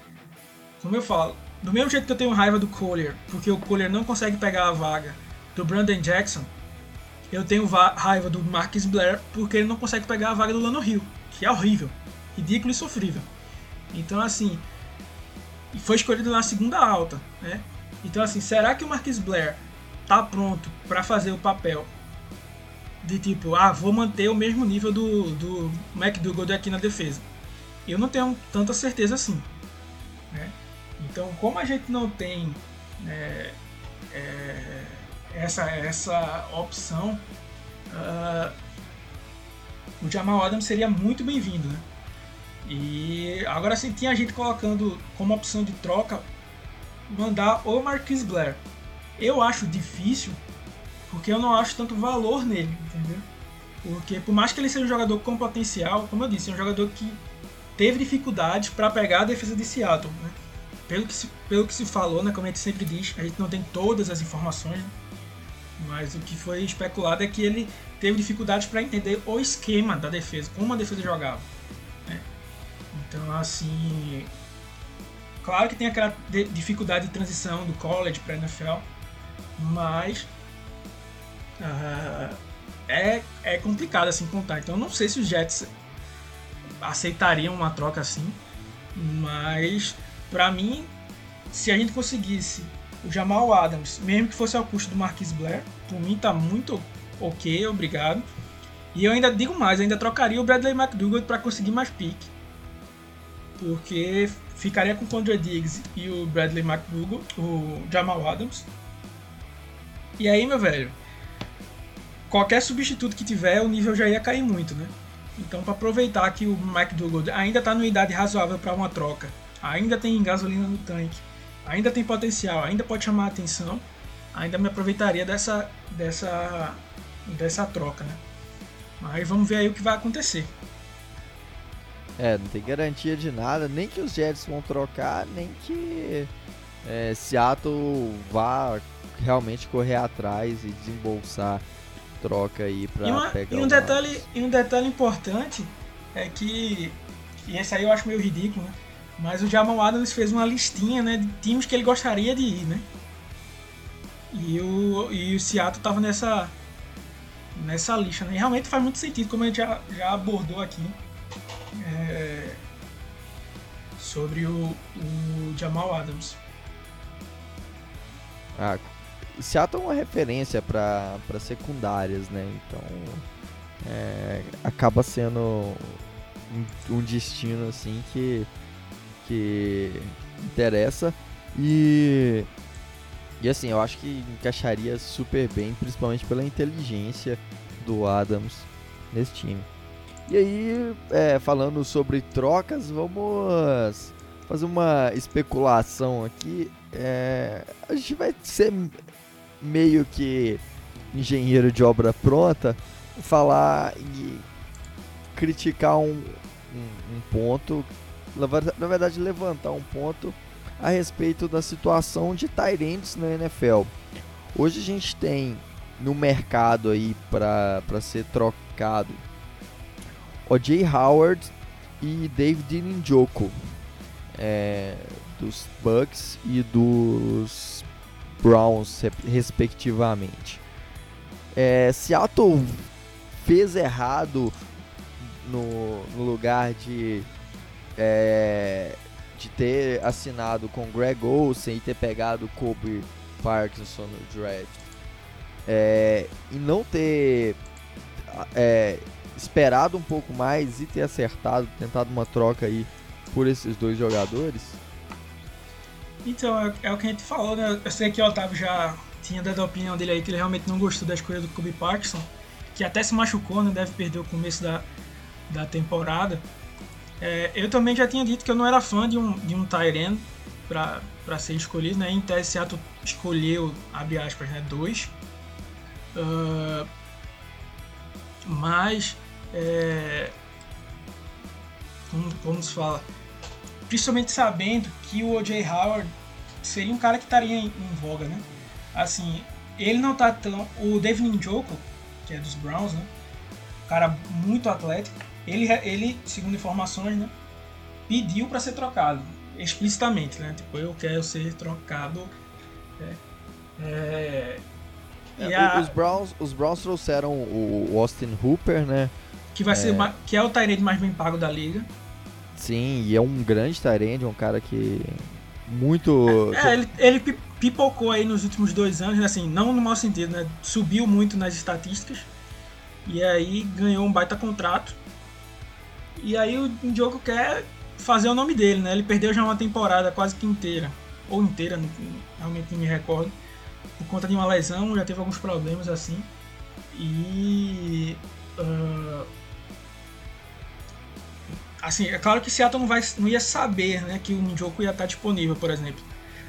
como eu falo, do mesmo jeito que eu tenho raiva do Collier, porque o Collier não consegue pegar a vaga do Brandon Jackson, eu tenho raiva do Marcus Blair porque ele não consegue pegar a vaga do Lano Hill, que é horrível, ridículo e sofrível. Então, assim, foi escolhido na segunda alta, né? Então, assim, será que o Marcus Blair tá pronto para fazer o papel de tipo, ah, vou manter o mesmo nível do, do McDougall aqui na defesa? Eu não tenho tanta certeza assim, né? Então, como a gente não tem né, é, essa, essa opção, uh, o Jamal Adams seria muito bem-vindo. Né? E agora sim, tinha gente colocando como opção de troca mandar o Marquis Blair. Eu acho difícil, porque eu não acho tanto valor nele, entendeu? Porque por mais que ele seja um jogador com potencial, como eu disse, é um jogador que teve dificuldades para pegar a defesa de Seattle. Né? Pelo, que se, pelo que se falou, né, como a gente sempre diz, a gente não tem todas as informações, né? Mas o que foi especulado é que ele teve dificuldades para entender o esquema da defesa, como a defesa jogava. Né? Então, assim. Claro que tem aquela dificuldade de transição do college para NFL, mas. Uh, é, é complicado assim contar. Então, não sei se os Jets aceitariam uma troca assim, mas para mim, se a gente conseguisse o Jamal Adams, mesmo que fosse ao custo do Marquis Blair, por mim tá muito ok, obrigado. E eu ainda digo mais, ainda trocaria o Bradley McDougall para conseguir mais pique. Porque ficaria com o Condre Diggs e o Bradley McDougall, o Jamal Adams. E aí, meu velho, qualquer substituto que tiver, o nível já ia cair muito, né? Então, para aproveitar que o McDougall ainda está numa idade razoável para uma troca, ainda tem gasolina no tanque, ainda tem potencial, ainda pode chamar a atenção, ainda me aproveitaria dessa, dessa, dessa troca, né? Mas vamos ver aí o que vai acontecer. É, não tem garantia de nada, nem que os Jets vão trocar, nem que é, Seattle vá realmente correr atrás e desembolsar troca aí pra e uma, pegar e um detalhe E um detalhe importante é que, e esse aí eu acho meio ridículo, né? Mas o Jamal Adams fez uma listinha né, de times que ele gostaria de ir, né? E o, e o Seattle tava nessa, nessa lista. Né? E realmente faz muito sentido, como a gente já, já abordou aqui, é, sobre o, o Jamal Adams. Ah, Seattle é uma referência para secundárias, né? Então é, acaba sendo um, um, destino assim que, que interessa e e assim eu acho que encaixaria super bem, principalmente pela inteligência do Adams nesse time. E aí, é, falando sobre trocas, vamos fazer uma especulação aqui. É, a gente vai ser meio que engenheiro de obra pronta, falar e criticar um, um, um ponto, na verdade levantar um ponto a respeito da situação de Tyrants na NFL. Hoje a gente tem no mercado aí para ser trocado O.J. Howard e David Njoku é, dos Bucks e dos Browns, respectivamente. É, Seattle fez errado no, no lugar de, é, de ter assinado com Greg Olsen e ter pegado Kobe Parkinson no draft. É, e não ter é, esperado um pouco mais e ter acertado, tentado uma troca aí por esses dois jogadores. Então, é, é, o que a gente falou, né? Eu sei que o Otávio já tinha dado a opinião dele aí que ele realmente não gostou da escolha do Kobe Parkinson, que até se machucou, né? Deve perder o começo da, da temporada. É, eu também já tinha dito que eu não era fã de um, de um Tyren para ser escolhido, né? Em tese, Seattle escolheu, abre aspas, né? Dois. Uh, mas, é, como, como se fala? principalmente sabendo que o O.J. Howard seria um cara que estaria em, em, voga, né? Assim, ele não tá tão... O David Njoku, que é dos Browns, né? Um cara muito atlético. Ele, ele segundo informações, né? Pediu para ser trocado, explicitamente, né? Tipo, eu quero ser trocado. É, é, é, a, os, Browns, os Browns trouxeram o Austin Hooper, né? Que vai ser é. que é o Tyrande mais bem pago da liga. Sim, e é um grande Tyrande, um cara que. Muito. É, ele, ele pipocou aí nos últimos dois anos, assim, não no mau sentido, né? Subiu muito nas estatísticas. E aí ganhou um baita contrato. E aí o Diogo quer fazer o nome dele, né? Ele perdeu já uma temporada quase que inteira. Ou inteira, realmente não me recordo. Por conta de uma lesão, já teve alguns problemas assim. E. Uh, Assim, é claro que Seattle não, vai, não ia saber né, que o Njoku ia estar disponível, por exemplo.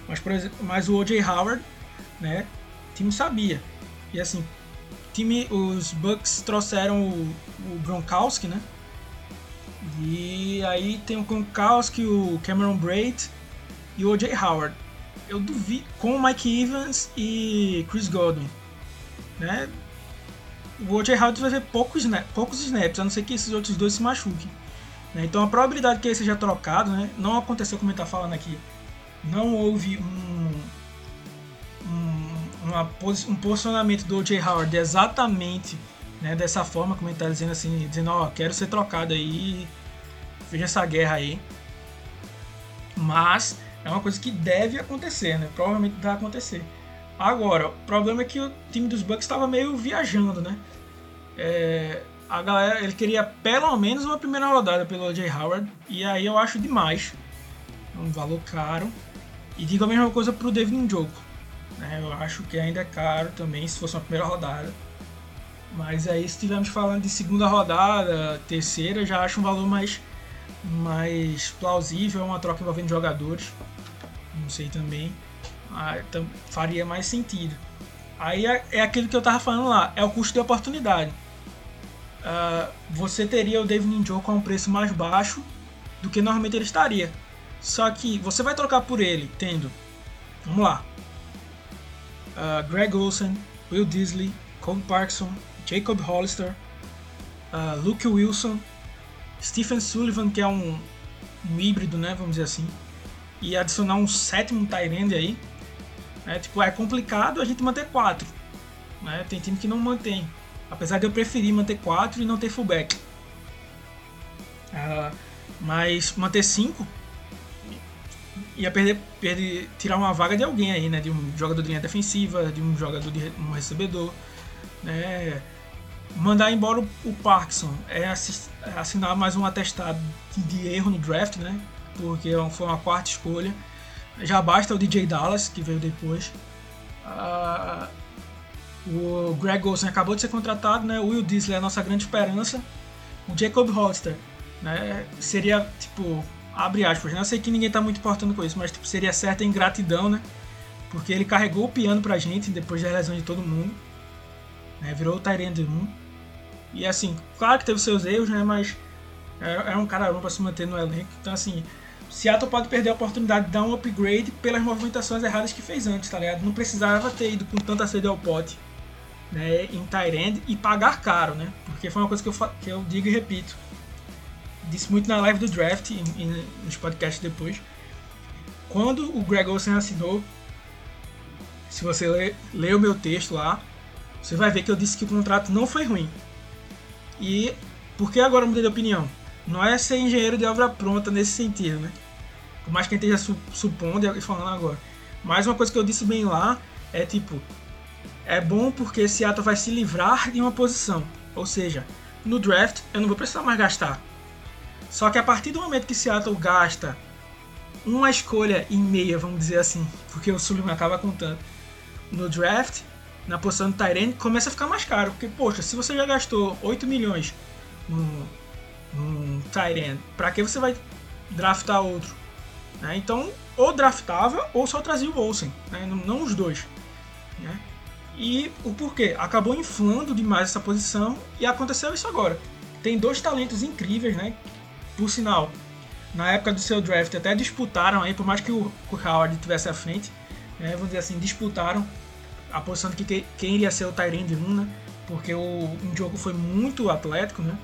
Mas, por exemplo, mas o O.J. Howard, né, o time sabia. E assim, time, os Bucks trouxeram o, o Gronkowski, né? E aí tem o Gronkowski, o Cameron Braid e o O.J. Howard. Eu duvido, com o Mike Evans e Chris Godwin, né? O O.J. Howard vai ver poucos, poucos snaps, a não ser que esses outros dois se machuquem. Né? Então a probabilidade que ele seja trocado né, não aconteceu como ele está falando aqui. Não houve um, um, uma, um posicionamento do O.J. Howard exatamente né, dessa forma, como ele está dizendo assim, dizendo, ó, oh, quero ser trocado aí, veja essa guerra aí. Mas é uma coisa que deve acontecer, né? Provavelmente vai acontecer. Agora, o problema é que o time dos Bucks estava meio viajando, né? É, a galera, ele queria pelo menos uma primeira rodada pelo Jay Howard, e aí eu acho demais. É um valor caro. E digo a mesma coisa pro David Njoku. Né? Eu acho que ainda é caro também, se fosse uma primeira rodada. Mas aí se estivermos falando de segunda rodada, terceira, já acho um valor mais, mais plausível, uma troca envolvendo jogadores. Não sei também. Ah, faria mais sentido. Aí é, é aquilo que eu tava falando lá, é o custo de oportunidade uh, você teria o David Njoku a um preço mais baixo do que normalmente ele estaria. Só que você vai trocar por ele tendo, vamos lá, uh, Greg Olsen, Will Disley, Cole Parkinson, Jacob Hollister, uh, Luke Wilson, Stephen Sullivan, que é um, um, híbrido, né, vamos dizer assim, e adicionar um sétimo Tyrande aí, é, tipo, é complicado a gente manter quatro. Né? Tem time que não mantém. Apesar de eu preferir manter quatro e não ter fullback. Uh, mas manter cinco ia perder, perder, tirar uma vaga de alguém aí, né? De um jogador de linha defensiva, de um jogador de um recebedor, né? Mandar embora o, Parkinson é assinar mais um atestado de erro no draft, né? Porque foi uma quarta escolha. Já basta o DJ Dallas, que veio depois. Uh, o Greg Olsen acabou de ser contratado, né? O Will Disley é a nossa grande esperança. O Jacob Holster, né? Seria, tipo, abre aspas, né? Eu sei que ninguém tá muito importando com isso, mas tipo, seria certa ingratidão, né? Porque ele carregou o piano pra gente depois da lesão de todo mundo. Né? Virou o Tyrande 1. E assim, claro que teve seus erros, né? Mas era um cara bom pra se manter no elenco. Então, assim, Seattle pode perder a oportunidade de dar um upgrade pelas movimentações erradas que fez antes, tá ligado? Não precisava ter ido com tanta sede ao pote né, em Tyrande e pagar caro, né? Porque foi uma coisa que eu, que eu digo e repito. Disse muito na live do draft e, nos podcasts depois. Quando o Greg Olsen assinou, se você ler, ler o meu texto lá, você vai ver que eu disse que o contrato não foi ruim. E por que agora eu mudei de opinião? Não é ser engenheiro de obra pronta nesse sentido, né? Por mais que a gente esteja supondo e falando agora. Mas uma coisa que eu disse bem lá é tipo, é bom porque Seattle vai se livrar de uma posição. Ou seja, no draft eu não vou precisar mais gastar. Só que a partir do momento que Seattle gasta uma escolha e meia, vamos dizer assim, porque o Suleiman acaba contando, no draft, na posição do Tyrene, começa a ficar mais caro. Porque, poxa, se você já gastou 8 milhões no, no Tyrene, para que você vai draftar outro? Né? Então, ou draftava ou só trazia o Olsen, né? não, não os dois. Né? E o porquê? Acabou inflando demais essa posição e aconteceu isso agora. Tem dois talentos incríveis, né? Por sinal, na época do seu draft até disputaram aí, por mais que o, o Howard tivesse à frente, né, vamos dizer assim, disputaram a posição de que, quem iria ser o Tyrande 1, né? Porque o jogo foi muito atlético, né?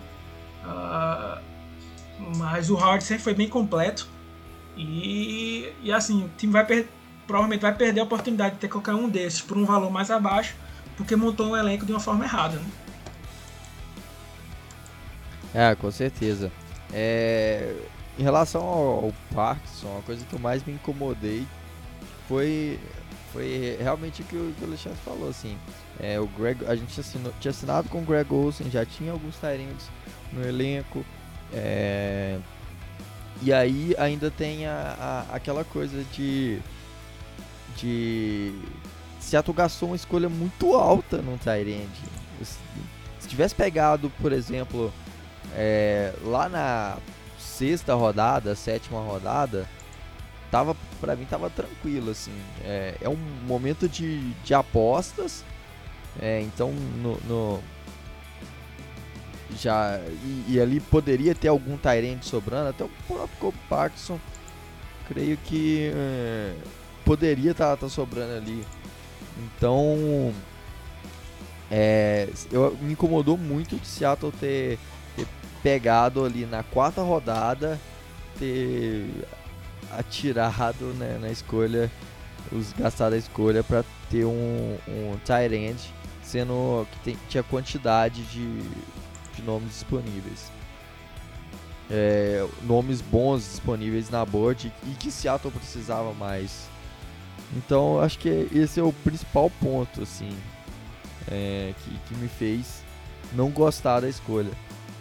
Uh, mas o Howard sempre foi bem completo. E, e assim, o time vai perder provavelmente vai perder a oportunidade de ter qualquer um desses por um valor mais abaixo, porque montou um elenco de uma forma errada. Né? É, com certeza. É, em relação ao, ao Parkinson, a coisa que eu mais me incomodei foi, foi realmente o que o, o Alexandre falou, assim. É, o Greg, a gente assinou, tinha assinado com o Greg Olsen, já tinha alguns Tyrants no elenco. É, e aí ainda tem a, a, aquela coisa de de Seattle gastou uma escolha muito alta no Tyrande. Se tivesse pegado, por exemplo, é, lá na sexta rodada, sétima rodada, tava para mim tava tranquilo assim. É, é, um momento de, de apostas, é, então no, no já e, e, ali poderia ter algum Tyrande sobrando, até o próprio Parkinson, creio que é, poderia estar tá, tá sobrando ali. Então, é, eu, me incomodou muito de Seattle ter, ter pegado ali na quarta rodada, ter atirado né, na escolha, os gastado a escolha para ter um, um tight end, sendo que tem, tinha quantidade de, de nomes disponíveis. É, nomes bons disponíveis na board e que Seattle precisava mais. Então acho que esse é o principal ponto, assim, é, que, que me fez não gostar da escolha.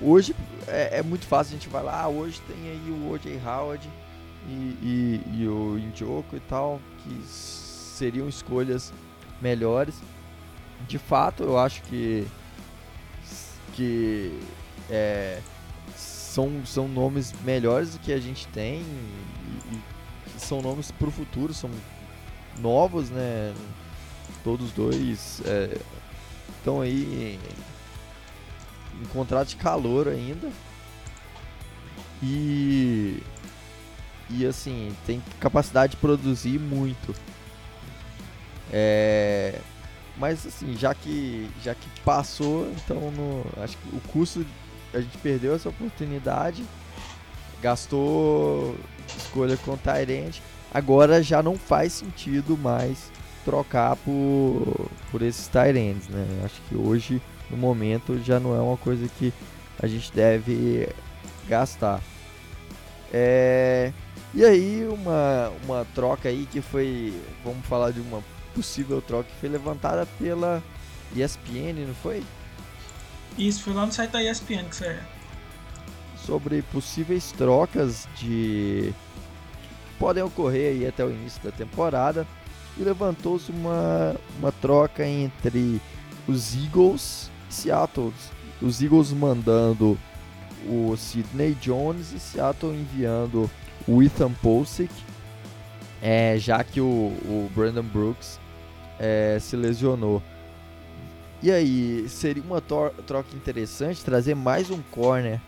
Hoje é, é, muito fácil, a gente vai lá, ah, hoje tem aí o O.J. Howard e, e, e o Indioco e tal, que seriam escolhas melhores. De fato, eu acho que, que é, são, são nomes melhores do que a gente tem e, e são nomes para o futuro, são novos, né? Todos dois estão é, aí em, em contrato de calor ainda. E e assim, tem capacidade de produzir muito. É, mas assim, já que já que passou, então no, acho que o custo a gente perdeu essa oportunidade, gastou escolha com o Tyrant agora já não faz sentido mais trocar por, por esses Tyrants, né? Acho que hoje no momento já não é uma coisa que a gente deve gastar. É, e aí uma, uma troca aí que foi, vamos falar de uma possível troca que foi levantada pela ESPN, não foi? Isso, foi lá no site da ESPN que você Sobre possíveis trocas de podem ocorrer aí até o início da temporada e levantou-se uma, uma troca entre os Eagles e Seattle. Os Eagles mandando o Sidney Jones e Seattle enviando o Ethan Posick, é, já que o, o Brandon Brooks é, se lesionou. E aí, seria uma troca interessante trazer mais um corner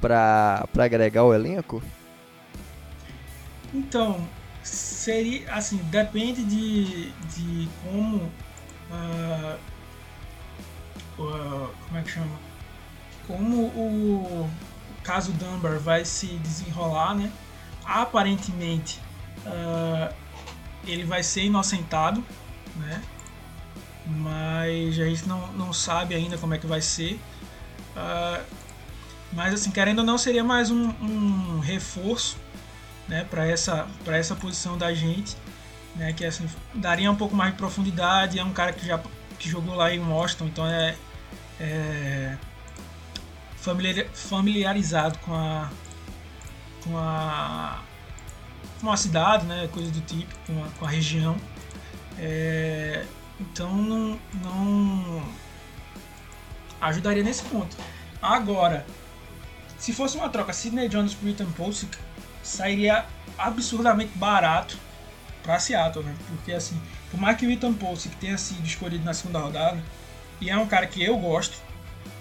para agregar o elenco? Então, seria assim, depende de, de como. Uh, uh, como é que chama? Como o caso Dunbar vai se desenrolar, né? Aparentemente, uh, ele vai ser inocentado, né? Mas a gente não, não sabe ainda como é que vai ser. Uh, mas assim, querendo ou não, seria mais um, um reforço né, para essa, essa posição da gente. Né, que assim, daria um pouco mais de profundidade. É um cara que já que jogou lá em Washington, então é, é familiarizado com a, com a com a cidade, né, coisa do tipo, com a, com a região. É, então não, não ajudaria nesse ponto. Agora, se fosse uma troca Sidney Jones por Ethan Posick, sairia absurdamente barato para Seattle, né? Porque assim, por mais que o Ethan Posick tenha sido escolhido na segunda rodada, e é um cara que eu gosto,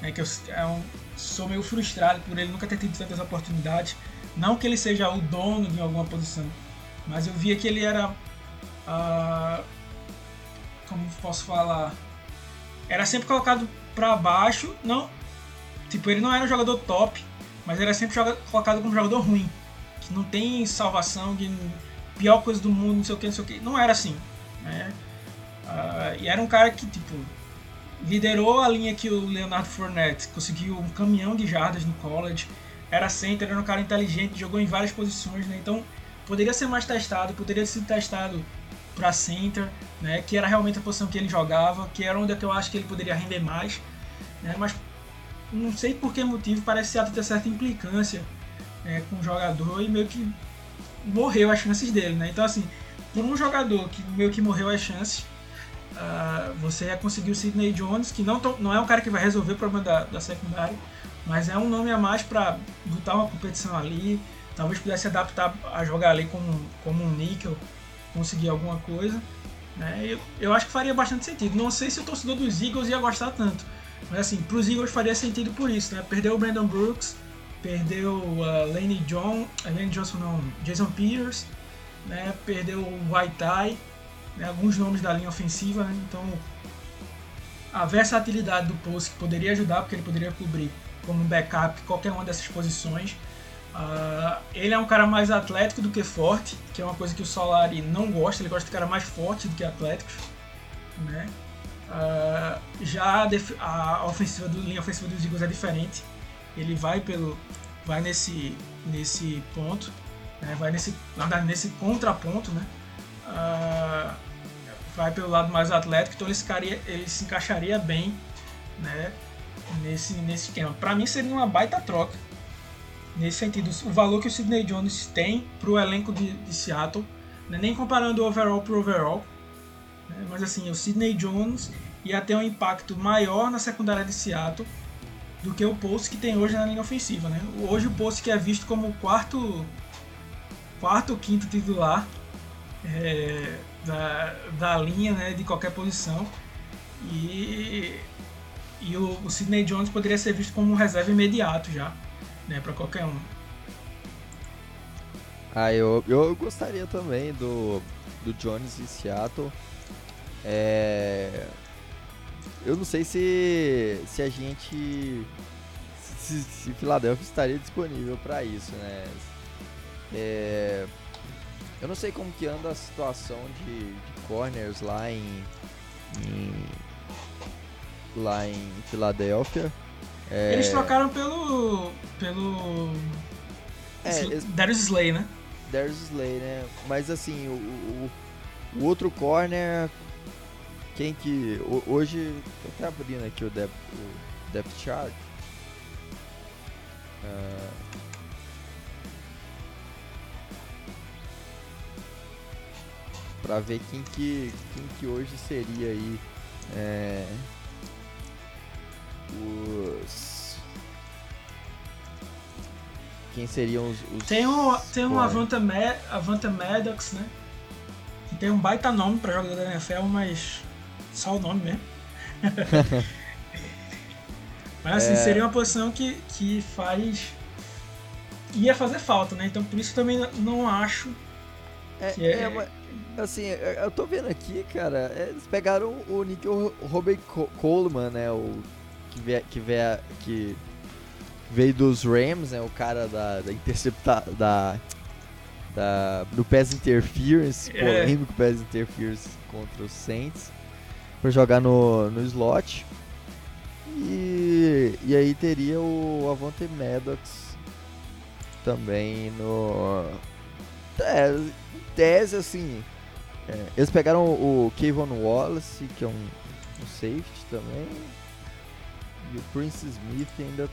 né, que eu é um, sou meio frustrado por ele nunca ter tido tantas oportunidades. Não que ele seja o dono de alguma posição, mas eu via que ele era uh, como posso falar, era sempre colocado para baixo, não, tipo, ele não era um jogador top, mas era sempre colocado como um jogador ruim, que não tem salvação, de pior coisa do mundo, não sei o que, não sei o que, não era assim, né? Uh, e era um cara que, tipo, liderou a linha que o Leonardo Fournette conseguiu um caminhão de jardas no college, era center, era um cara inteligente, jogou em várias posições, né? Então, poderia ser mais testado, poderia ser testado para center, né, que era realmente a posição que ele jogava, que era onde é eu acho que ele poderia render mais, né, mas não sei por que motivo parece ter certa implicância né, com o jogador e meio que morreu as chances dele, né? Então assim, por um jogador que meio que morreu as chances, uh, você ia conseguir o Sidney Jones, que não, não é um cara que vai resolver o problema da, da secundária, mas é um nome a mais para botar uma competição ali, talvez pudesse adaptar a jogar ali como, como um níquel, conseguir alguma coisa. Né? Eu, eu acho que faria bastante sentido. Não sei se o torcedor dos Eagles ia gostar tanto. Mas assim, para os Eagles faria sentido por isso, né? Perdeu o Brandon Brooks, perdeu uh, Lane John, uh, Lane Johnson não, Jason Pierce, né? Perdeu o White Tie, né? alguns nomes da linha ofensiva, né? Então a versatilidade do post poderia ajudar, porque ele poderia cobrir como backup qualquer uma dessas posições. Uh, ele é um cara mais atlético do que forte, que é uma coisa que o Solari não gosta, ele gosta de cara mais forte do que atlético. Né? Uh, já a, a, ofensiva do, linha ofensiva dos Eagles é diferente. Ele vai pelo vai nesse nesse ponto, né? vai nesse nesse contraponto, né? Uh, vai pelo lado mais atlético, então ele se, ele se encaixaria bem, né? Nesse nesse esquema. Para mim seria uma baita troca nesse sentido, o valor que o Sidney Jones tem para o elenco de, de Seattle, né? nem comparando o overall para o overall, né? mas assim, o Sidney Jones ia ter um impacto maior na secundária de Seattle do que o Post que tem hoje na linha ofensiva. Né? Hoje o Post que é visto como o quarto, quarto ou quinto titular é, da, da linha né, de qualquer posição. E, e o, o Sidney Jones poderia ser visto como um reserva imediato já né, para qualquer um. Ah, eu, eu gostaria também do, do Jones em Seattle. É, eu não sei se, se a gente. Se, se Philadelphia estaria disponível para isso, né? É, eu não sei como que anda a situação de, de corners lá em, em lá em Filadélfia. É... Eles trocaram pelo. pelo. É. Darius Slay, né? Darius Slay, né? Mas assim, o, o, o outro corner. Quem que. Hoje. Tô abrindo aqui o depth, o depth chart. Uh, para ver quem que, quem que hoje seria aí é, os quem seriam os, os tem um tem um Avanta, Med, Avanta Maddox né que tem um baita nome para jogador da NFL mas só o nome mesmo <laughs> mas assim é... seria uma posição que que faz ia fazer falta né então por isso também não acho é, que é, é assim, eu tô vendo aqui, cara, eles pegaram o Nick Robert Coleman, né? O que veio, que veio, que veio dos Rams, né? O cara da, da interceptar da, da do pass interference, é. polêmico pass interference contra os Saints, para jogar no, no slot. E, e aí teria o Avante Maddox também no. É, tese, assim, é, eles pegaram o Kevon Wallace, que é um, um, safety também. E o Prince Smith ainda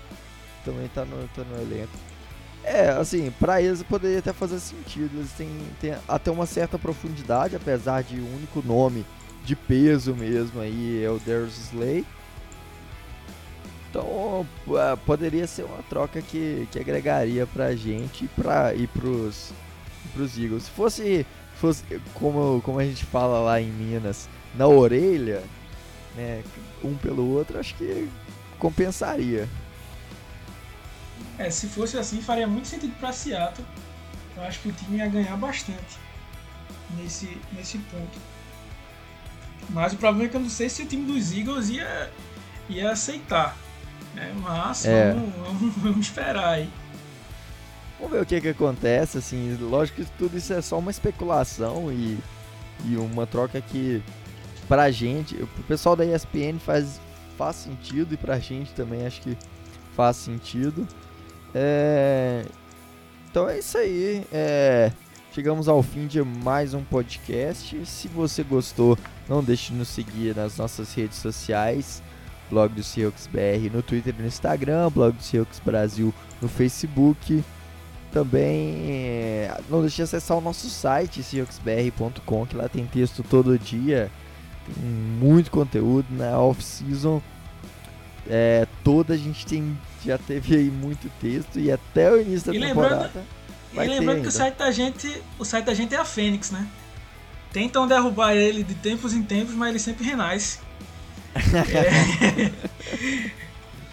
também tá no, tá no elenco. É, assim, pra eles poderia até fazer sentido. Eles têm, têm até uma certa profundidade, apesar de o único nome de peso mesmo aí é o Darius Slay. Então é, poderia ser uma troca que, que agregaria pra gente e, pra, e pros, pros Eagles. Se fosse fosse, como, como a gente fala lá em Minas, na orelha, né, um pelo outro, acho que compensaria. É, se fosse assim, faria muito sentido para Seattle. Eu acho que o time ia ganhar bastante nesse, nesse ponto. Mas o problema é que eu não sei se o time dos Eagles ia, ia aceitar. Né? Mas é. vamos, vamos, <laughs> vamos esperar aí. Vamos ver o que que acontece, assim, lógico que tudo isso é só uma especulação e, e uma troca que pra gente, pro pessoal da ESPN faz, faz sentido e pra gente também acho que faz sentido. É... Então é isso aí. É... Chegamos ao fim de mais um podcast. Se você gostou, não deixe de nos seguir nas nossas redes sociais. Blog do Seahawks BR no Twitter e no Instagram, Blog do Seahawks Brasil no Facebook. Também eh, não deixe de acessar o nosso site, seahawksbr.com, que lá tem texto todo dia, tem muito conteúdo na né? off-season. É, toda a gente tem, já teve aí muito texto e até o início da e temporada. E lembrando que o site, da gente, o site da gente é a Fênix, né? Tentam derrubar ele de tempos em tempos, mas ele sempre renasce. <laughs> é.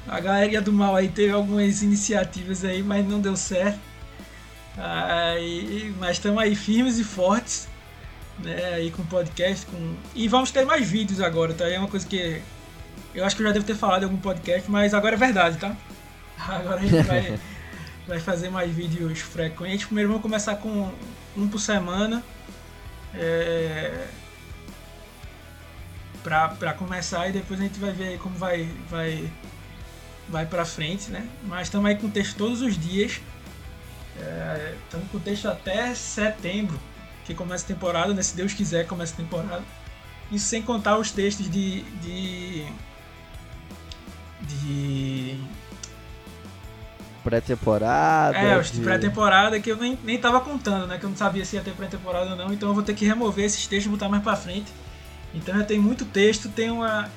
A galera do mal aí teve algumas iniciativas aí, mas não deu certo. Aí, mas estamos aí firmes e fortes, né? Aí com podcast, com e vamos ter mais vídeos agora, tá? É uma coisa que eu acho que eu já devo ter falado em algum podcast, mas agora é verdade, tá? Agora a gente vai, <laughs> vai fazer mais vídeos frequentes. Primeiro vamos começar com um por semana. É, pra começar e depois a gente vai ver como vai, vai, vai pra frente, né? Mas estamos aí com texto todos os dias. Estamos é, com texto até setembro, que começa a temporada, né? Se Deus quiser, começa a temporada. Isso sem contar os textos de. de. de pré-temporada. É, os de pré-temporada que eu nem, nem tava contando, né? Que eu não sabia se ia ter pré-temporada ou não, então eu vou ter que remover esses textos e botar mais pra frente. Então já tem muito texto, tem uma.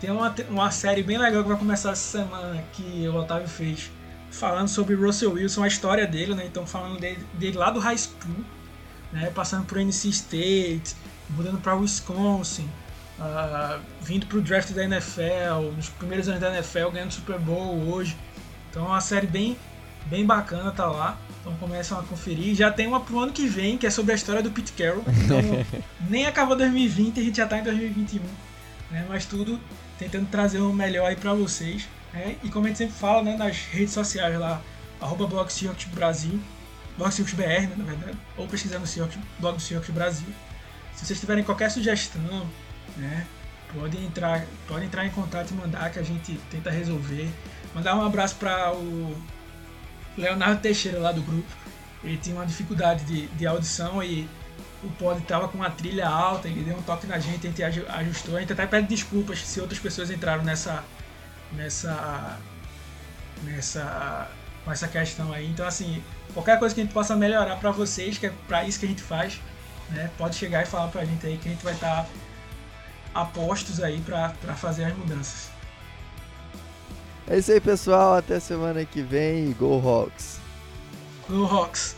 Tem uma, uma série bem legal que vai começar essa semana que o Otávio fez falando sobre Russell Wilson, a história dele, né? Então falando dele, dele lá do high school, né? Passando por NC State, mudando para Wisconsin, uh, vindo para o draft da NFL, nos primeiros anos da NFL, ganhando Super Bowl hoje. Então é uma série bem, bem bacana, tá lá. Então começam a conferir. Já tem uma pro ano que vem, que é sobre a história do Pete Carroll. Então <laughs> nem acabou 2020, a gente já tá em 2021. Né? Mas tudo tentando trazer o melhor aí para vocês. É, e como a gente sempre fala né, nas redes sociais lá, arroba blog Seahawks Brasil, blog Seahawks BR, né, na verdade, ou pesquisar no Seahawks, blog do Seahawks Brasil. Se vocês tiverem qualquer sugestão, né, pode entrar, pode entrar em contato e mandar que a gente tenta resolver. Mandar um abraço para o Leonardo Teixeira lá do grupo. Ele tinha uma dificuldade de, de audição e o pod estava com uma trilha alta, ele deu um toque na gente, a gente ajustou. A gente até pede desculpas se outras pessoas entraram nessa nessa nessa com essa questão aí. Então assim, qualquer coisa que a gente possa melhorar para vocês, que é para isso que a gente faz, né? Pode chegar e falar pra gente aí que a gente vai estar tá a postos aí para fazer as mudanças. É isso aí, pessoal. Até semana que vem. Go Hawks! Go Hawks!